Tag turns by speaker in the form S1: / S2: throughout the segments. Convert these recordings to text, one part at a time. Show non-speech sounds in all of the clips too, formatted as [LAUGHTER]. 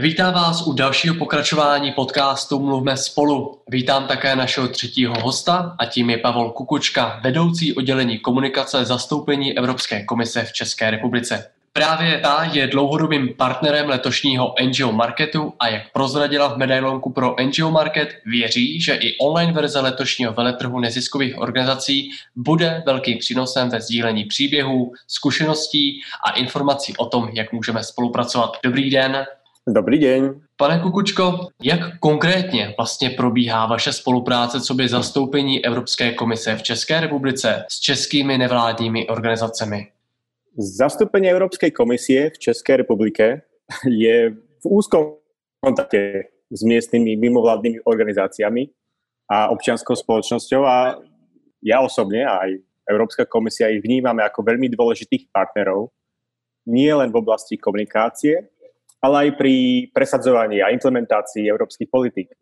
S1: Vítám vás u dalšího pokračování podcastu Mluvme spolu. Vítám také našeho třetího hosta a tím je Pavel Kukučka, vedoucí oddělení komunikace zastoupení Evropské komise v České republice. Právě ta je dlouhodobým partnerem letošního NGO Marketu a jak prozradila v medailonku pro NGO Market, věří, že i online verze letošního veletrhu neziskových organizací bude velkým přínosem ve sdílení příběhů, zkušeností a informací o tom, jak můžeme spolupracovat. Dobrý den.
S2: Dobrý den.
S1: Pane Kukučko, jak konkrétně vlastně probíhá vaše spolupráce co by zastoupení Evropské komise v České republice s českými nevládními organizacemi?
S2: Zastúpenie Európskej komisie v Českej republike je v úzkom kontakte s miestnymi mimovládnymi organizáciami a občianskou spoločnosťou a ja osobne a aj Európska komisia ich vnímame ako veľmi dôležitých partnerov, nie len v oblasti komunikácie, ale aj pri presadzovaní a implementácii európskych politik.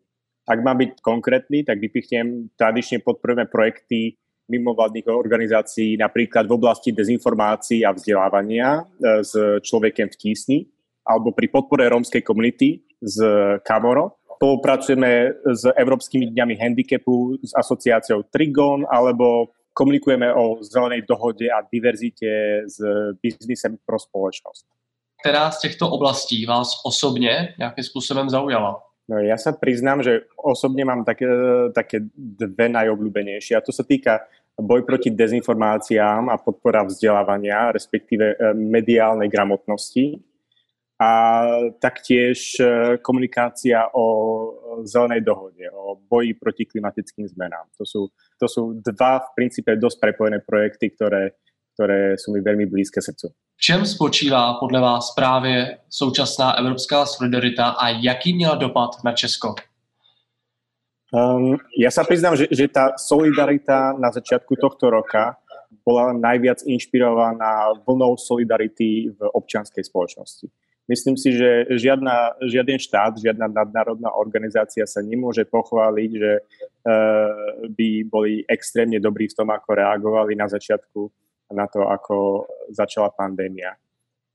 S2: Ak mám byť konkrétny, tak vypichnem, tradične podporujeme projekty mimovládnych organizácií napríklad v oblasti dezinformácií a vzdelávania e, s človekem v tísni alebo pri podpore rómskej komunity z Kamoro. Spolupracujeme s Európskymi dňami handicapu, s asociáciou Trigon alebo komunikujeme o zelenej dohode a diverzite s biznisem pro spoločnosť.
S1: Která z těchto oblastí vás osobně nějakým způsobem zaujala?
S2: No, ja sa priznám, že osobne mám také, také dve najobľúbenejšie a to sa týka boj proti dezinformáciám a podpora vzdelávania, respektíve e, mediálnej gramotnosti a taktiež e, komunikácia o zelenej dohode, o boji proti klimatickým zmenám. To sú, to sú dva v princípe dosť prepojené projekty, ktoré, ktoré sú mi veľmi blízke srdcu.
S1: Čem spočívá podle vás právě současná evropská solidarita a jaký měla dopad na Česko?
S2: Um, ja sa priznám, že, že tá solidarita na začiatku tohto roka bola najviac inšpirovaná vlnou solidarity v občianskej spoločnosti. Myslím si, že žiadna, žiaden štát, žiadna nadnárodná organizácia sa nemôže pochváliť, že uh, by boli extrémne dobrí v tom, ako reagovali na začiatku na to, ako začala pandémia.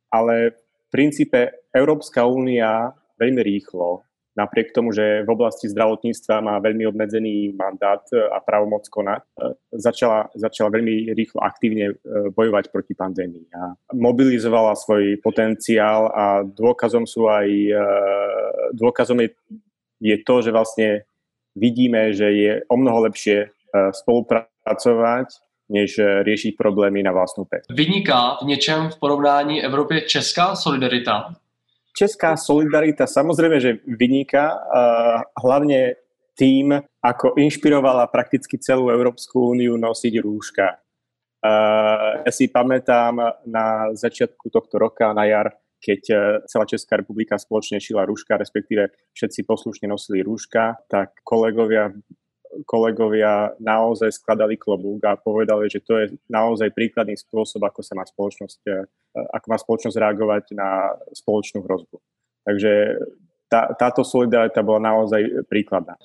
S2: Ale v princípe Európska únia veľmi rýchlo, napriek tomu, že v oblasti zdravotníctva má veľmi obmedzený mandát a právomoc konať, začala, začala veľmi rýchlo aktívne e, bojovať proti pandémii. A mobilizovala svoj potenciál a dôkazom sú aj e, dôkazom je, je to, že vlastne vidíme, že je o mnoho lepšie e, spolupracovať než eh, riešiť problémy na vlastnú pec.
S1: Vyniká v něčem v porovnání Evropě česká solidarita?
S2: Česká solidarita samozrejme, že vyniká, uh, hlavne tým, ako inšpirovala prakticky celú Európsku úniu nosiť rúška. Uh, ja si pamätám na začiatku tohto roka, na jar, keď celá Česká republika spoločne šila rúška, respektíve všetci poslušne nosili rúška, tak kolegovia kolegovia naozaj skladali klobúk a povedali, že to je naozaj príkladný spôsob, ako sa má spoločnosť, eh, ako má spoločnosť reagovať na spoločnú hrozbu. Takže tá, táto solidarita bola naozaj príkladná.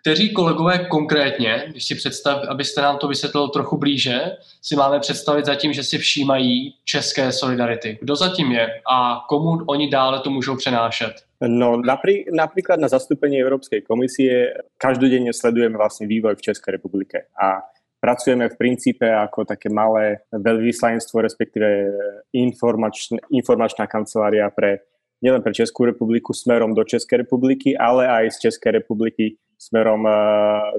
S1: Kteří kolegové konkrétně, když si představ, abyste nám to vysvětlil trochu blíže, si máme představit zatím, že si všímají české solidarity. Kdo zatím je a komu oni dále to můžou přenášet?
S2: No naprí, napríklad na zastúpení Európskej komisie každodenne sledujeme vlastne vývoj v Českej republike a pracujeme v princípe ako také malé veľvyslanectvo, respektíve informačn, informačná kancelária pre nielen pre Českú republiku smerom do Českej republiky, ale aj z Českej republiky smerom eh,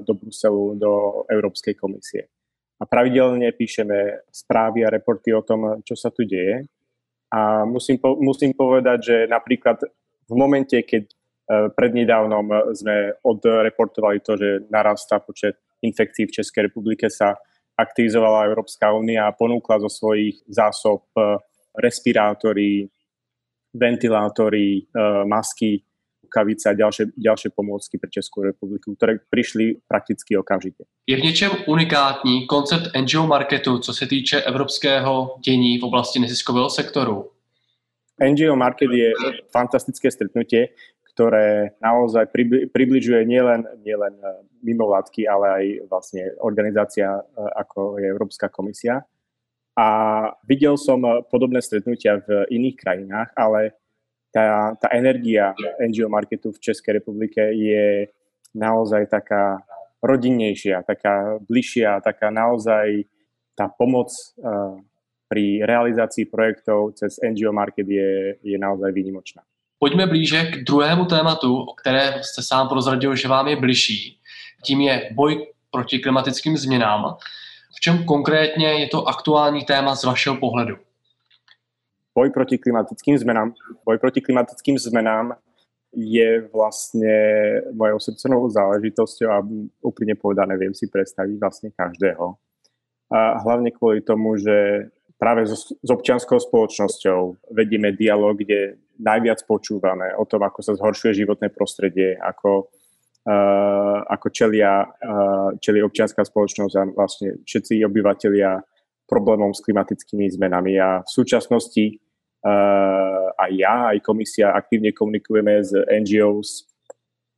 S2: do Bruselu, do Európskej komisie. A pravidelne píšeme správy a reporty o tom, čo sa tu deje. A musím, po, musím povedať, že napríklad v momente, keď eh, prednedávnom sme odreportovali to, že narastá počet infekcií v Českej republike, sa aktivizovala Európska únia a ponúkla zo svojich zásob eh, respirátory, ventilátory, masky rukavice a ďalšie, ďalšie pomôcky pre Českú republiku, ktoré prišli prakticky okamžite.
S1: Je v něčem unikátní koncept NGO marketu, co se týče evropského dění v oblasti neziskového sektoru?
S2: NGO Market je fantastické stretnutie, ktoré naozaj približuje nielen, nielen eh, mimovládky, ale aj vlastne organizácia eh, ako je Európska komisia. A videl som eh, podobné stretnutia v iných krajinách, ale tá, tá energia NGO marketu v Českej republike je naozaj taká rodinnejšia, taká bližšia, taká naozaj tá pomoc uh, pri realizácii projektov cez NGO market je, je naozaj výnimočná.
S1: Pojďme blíže k druhému tématu, o které jste sám prozradil, že vám je bližší. Tím je boj proti klimatickým změnám. V čem konkrétně je to aktuální téma z vašeho pohledu?
S2: Boj proti klimatickým zmenám. Boj proti klimatickým zmenám je vlastne mojou srdcenou záležitosťou a úplne povedané viem si predstaviť vlastne každého. A hlavne kvôli tomu, že práve so, s občianskou spoločnosťou vedieme dialog, kde najviac počúvame o tom, ako sa zhoršuje životné prostredie, ako, uh, ako čelia, uh, čeli občianská spoločnosť a vlastne všetci obyvateľia problémom s klimatickými zmenami. A v súčasnosti aj ja, aj komisia aktívne komunikujeme s NGOs,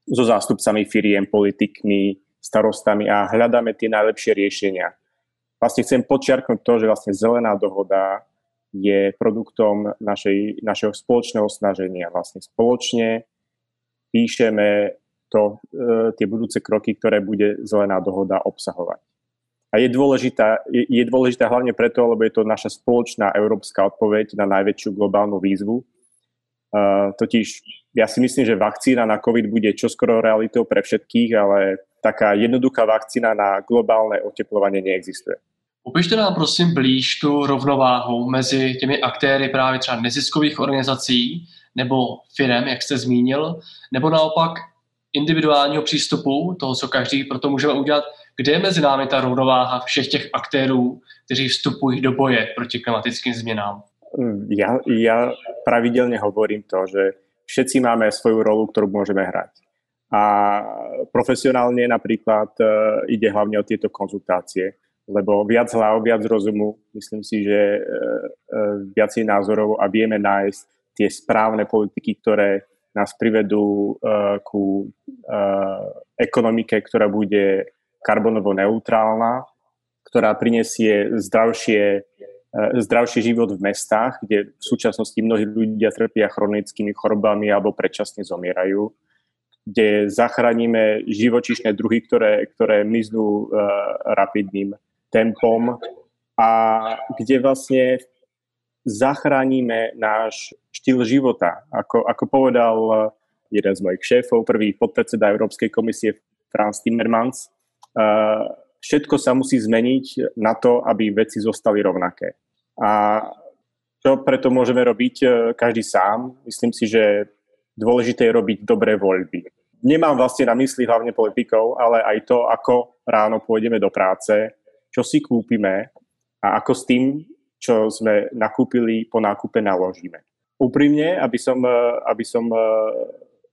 S2: so zástupcami firiem, politikmi, starostami a hľadáme tie najlepšie riešenia. Vlastne chcem podčiarknúť to, že vlastne zelená dohoda je produktom našej, našeho spoločného snaženia. Vlastne spoločne píšeme to, e, tie budúce kroky, ktoré bude zelená dohoda obsahovať. A je dôležitá, je, je dôležitá hlavne preto, lebo je to naša spoločná európska odpoveď na najväčšiu globálnu výzvu. Uh, totiž ja si myslím, že vakcína na COVID bude čoskoro realitou pre všetkých, ale taká jednoduchá vakcína na globálne oteplovanie neexistuje.
S1: Upište nám prosím blíž tu rovnováhu mezi těmi aktéry právě třeba neziskových organizací nebo firem, jak jste zmínil, nebo naopak individuálního přístupu, toho, co každý pro to můžeme udělat, kde je mezi námi ta rovnováha všech těch aktérů, kteří vstupují do boje proti klimatickým změnám?
S2: Ja, ja pravidelne hovorím to, že všetci máme svoju rolu, ktorú môžeme hrať. A profesionálne napríklad uh, ide hlavne o tieto konzultácie, lebo viac hlav, viac rozumu, myslím si, že uh, uh, viacej názorov a vieme nájsť tie správne politiky, ktoré nás privedú ku ekonomike, ktorá bude karbonovo neutrálna, ktorá prinesie zdravšie, e, zdravší život v mestách, kde v súčasnosti mnohí ľudia trpia chronickými chorobami alebo predčasne zomierajú, kde zachránime živočišné druhy, ktoré, ktoré miznú uh, rapidným tempom a kde vlastne zachránime náš štýl života. Ako, ako povedal jeden z mojich šéfov, prvý podpredseda Európskej komisie Franz Timmermans, všetko sa musí zmeniť na to, aby veci zostali rovnaké. A čo preto môžeme robiť e, každý sám? Myslím si, že dôležité je robiť dobré voľby. Nemám vlastne na mysli hlavne politikov, ale aj to, ako ráno pôjdeme do práce, čo si kúpime a ako s tým, čo sme nakúpili, po nákupe naložíme. Úprimne, aby som, e, aby som e,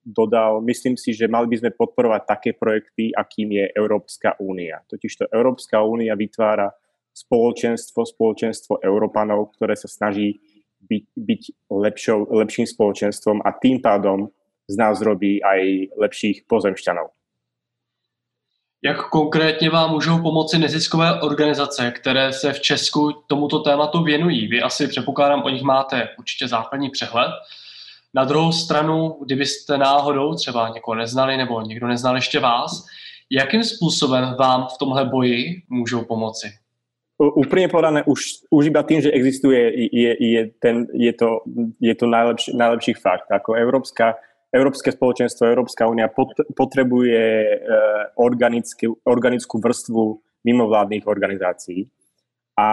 S2: dodal, myslím si, že mali by sme podporovať také projekty, akým je Európska únia. Totižto Európska únia vytvára spoločenstvo, spoločenstvo Európanov, ktoré sa snaží byť, byť lepšou, lepším spoločenstvom a tým pádom z nás robí aj lepších pozemšťanov.
S1: Jak konkrétně vám můžou pomoci neziskové organizace, které se v Česku tomuto tématu věnují? Vy asi předpokládám, o nich máte určitě základní přehled. Na druhou stranu, kdybyste náhodou třeba někoho neznali nebo někdo neznal ještě vás, jakým způsobem vám v tomhle boji můžou pomoci?
S2: Úprimne povedané, už, už iba tým, že existuje, je, je, ten, je to, je to najlepší, najlepší fakt. Ako Európska, Európske spoločenstvo, Európska únia pot, potrebuje e, organickú, organickú vrstvu mimovládnych organizácií. A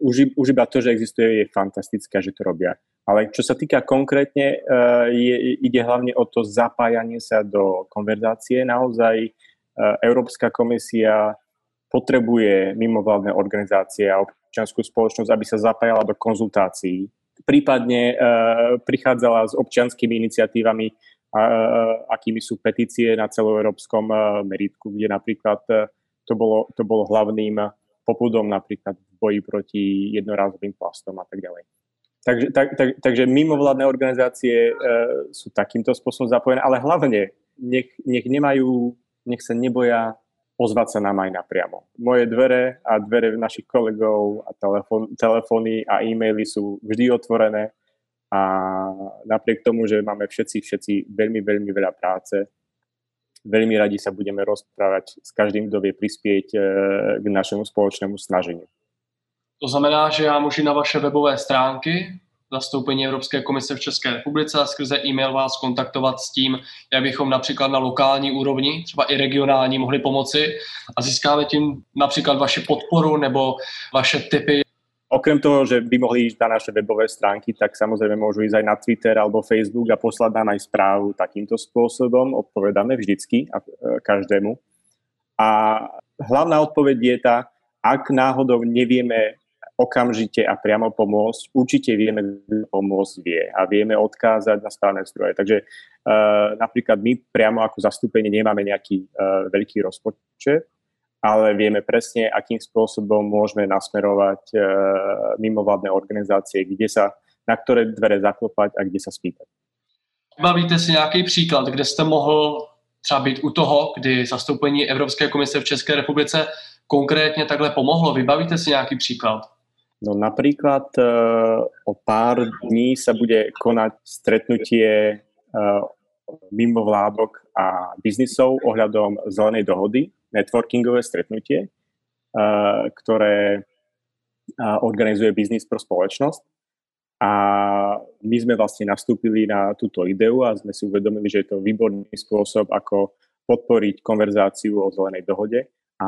S2: už, už iba to, že existuje, je fantastické, že to robia. Ale čo sa týka konkrétne, uh, je, ide hlavne o to zapájanie sa do konverzácie. Naozaj uh, Európska komisia potrebuje mimovládne organizácie a občianskú spoločnosť, aby sa zapájala do konzultácií. Prípadne uh, prichádzala s občianskými iniciatívami, akými sú petície na celoeurópskom meritku, kde napríklad to, bolo, to bolo hlavným popudom napríklad v boji proti jednorázovým plastom a tak ďalej. Takže, tak, tak, takže mimovládne organizácie e, sú takýmto spôsobom zapojené, ale hlavne nech, nech nemajú, nech sa neboja ozvať sa nám aj napriamo. Moje dvere a dvere našich kolegov a telefón, telefóny a e-maily sú vždy otvorené A napriek tomu, že máme všetci, všetci veľmi, veľmi veľa práce, veľmi radi sa budeme rozprávať s každým, kto vie prispieť e, k našemu spoločnému snaženiu.
S1: To znamená, že já můžu na vaše webové stránky zastoupení Evropské komise v České republice a skrze e-mail vás kontaktovat s tím, jak bychom například na lokální úrovni, třeba i regionální, mohli pomoci a získáme tím například vaši podporu nebo vaše typy.
S2: Okrem toho, že by mohli ísť na naše webové stránky, tak samozrejme môžu ísť aj na Twitter alebo Facebook a poslať nám aj správu takýmto spôsobom. Odpovedáme vždycky a e, každému. A hlavná odpoveď je tá, ak náhodou nevieme okamžite a priamo pomôcť. Určite vieme pomôcť vie a vieme odkázať na správne zdroje. Takže uh, napríklad my priamo ako zastúpenie nemáme nejaký uh, veľký rozpočet, ale vieme presne, akým spôsobom môžeme nasmerovať uh, mimovládne organizácie, kde sa, na ktoré dvere zaklopať a kde sa spýtať.
S1: Bavíte si nějaký příklad, kde jste mohl třeba být u toho, kdy zastoupení Evropské komise v České republice konkrétně takhle pomohlo? Vybavíte si nějaký příklad?
S2: No napríklad uh, o pár dní sa bude konať stretnutie uh, mimo vládok a biznisov ohľadom zelenej dohody, networkingové stretnutie, uh, ktoré organizuje Biznis pro spoločnosť. A my sme vlastne nastúpili na túto ideu a sme si uvedomili, že je to výborný spôsob, ako podporiť konverzáciu o zelenej dohode a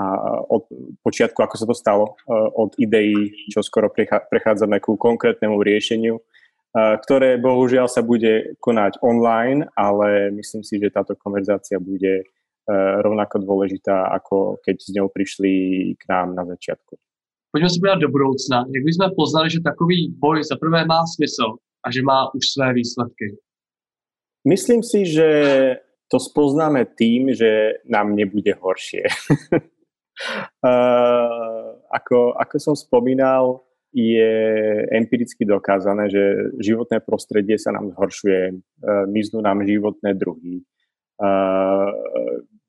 S2: od počiatku, ako sa to stalo, od ideí, čo skoro prechádzame ku konkrétnemu riešeniu, ktoré bohužiaľ sa bude konať online, ale myslím si, že táto konverzácia bude rovnako dôležitá, ako keď s ňou prišli k nám na začiatku.
S1: Poďme sa povedať do budoucna. Jak by sme poznali, že takový boj za prvé má smysl a že má už své výsledky?
S2: Myslím si, že to spoznáme tým, že nám nebude horšie. [LAUGHS] Ako, ako som spomínal, je empiricky dokázané, že životné prostredie sa nám zhoršuje, miznú nám životné druhy. Uh,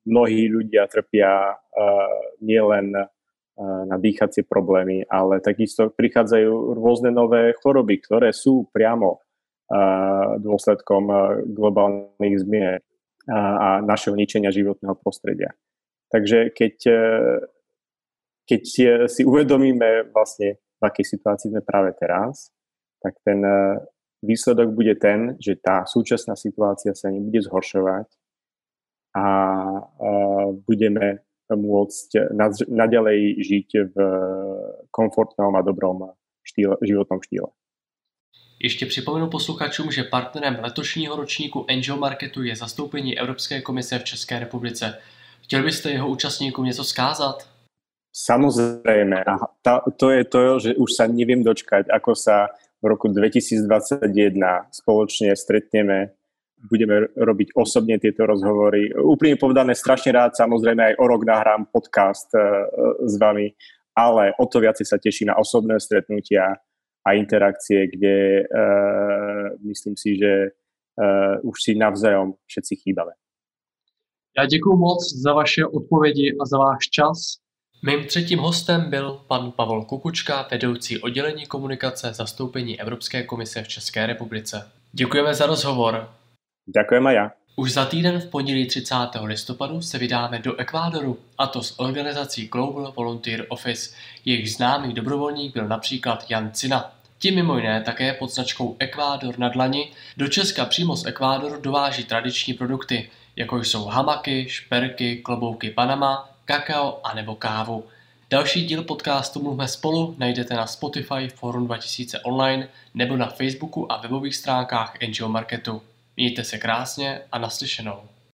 S2: mnohí ľudia trpia nielen na dýchacie problémy, ale takisto prichádzajú rôzne nové choroby, ktoré sú priamo dôsledkom globálnych zmien a našeho ničenia životného prostredia. Takže keď, e, keď si uvedomíme vlastne, v akej situácii sme práve teraz, tak ten e, výsledok bude ten, že tá súčasná situácia sa nebude zhoršovať a e, budeme môcť naďalej žiť v komfortnom a dobrom štýle, životnom štýle.
S1: Ještě připomenu posluchačům, že partnerem letošního ročníku Angel Marketu je zastoupení Evropské komise v České republice. Chtěl byste jeho účastníkům něco skázat?
S2: Samozrejme. Tá, to je to, že už sa neviem dočkať, ako sa v roku 2021 spoločne stretneme, budeme robiť osobne tieto rozhovory. Úplne povedané, strašne rád samozrejme aj o rok nahrám podcast uh, s vami, ale o to viacej sa teší na osobné stretnutia a interakcie, kde uh, myslím si, že uh, už si navzájom všetci chýbame.
S1: Já děkuji moc za vaše odpovědi a za váš čas. Mým třetím hostem byl pan Pavel Kukučka, vedoucí oddělení komunikace zastoupení Evropské komise v České republice. Děkujeme za rozhovor.
S2: Děkujeme já.
S1: Už za týden v pondělí 30. listopadu se vydáme do Ekvádoru, a to s organizací Global Volunteer Office. Jejich známý dobrovolník byl například Jan Cina. Ti mimo jiné také pod značkou Ekvádor na dlani do Česka přímo z Ekvádoru dováží tradiční produkty, jako jsou hamaky, šperky, klobouky Panama, kakao a nebo kávu. Další díl podcastu Mluvme spolu najdete na Spotify Forum 2000 online nebo na Facebooku a webových stránkách NGO Marketu. Mějte se krásně a naslyšenou.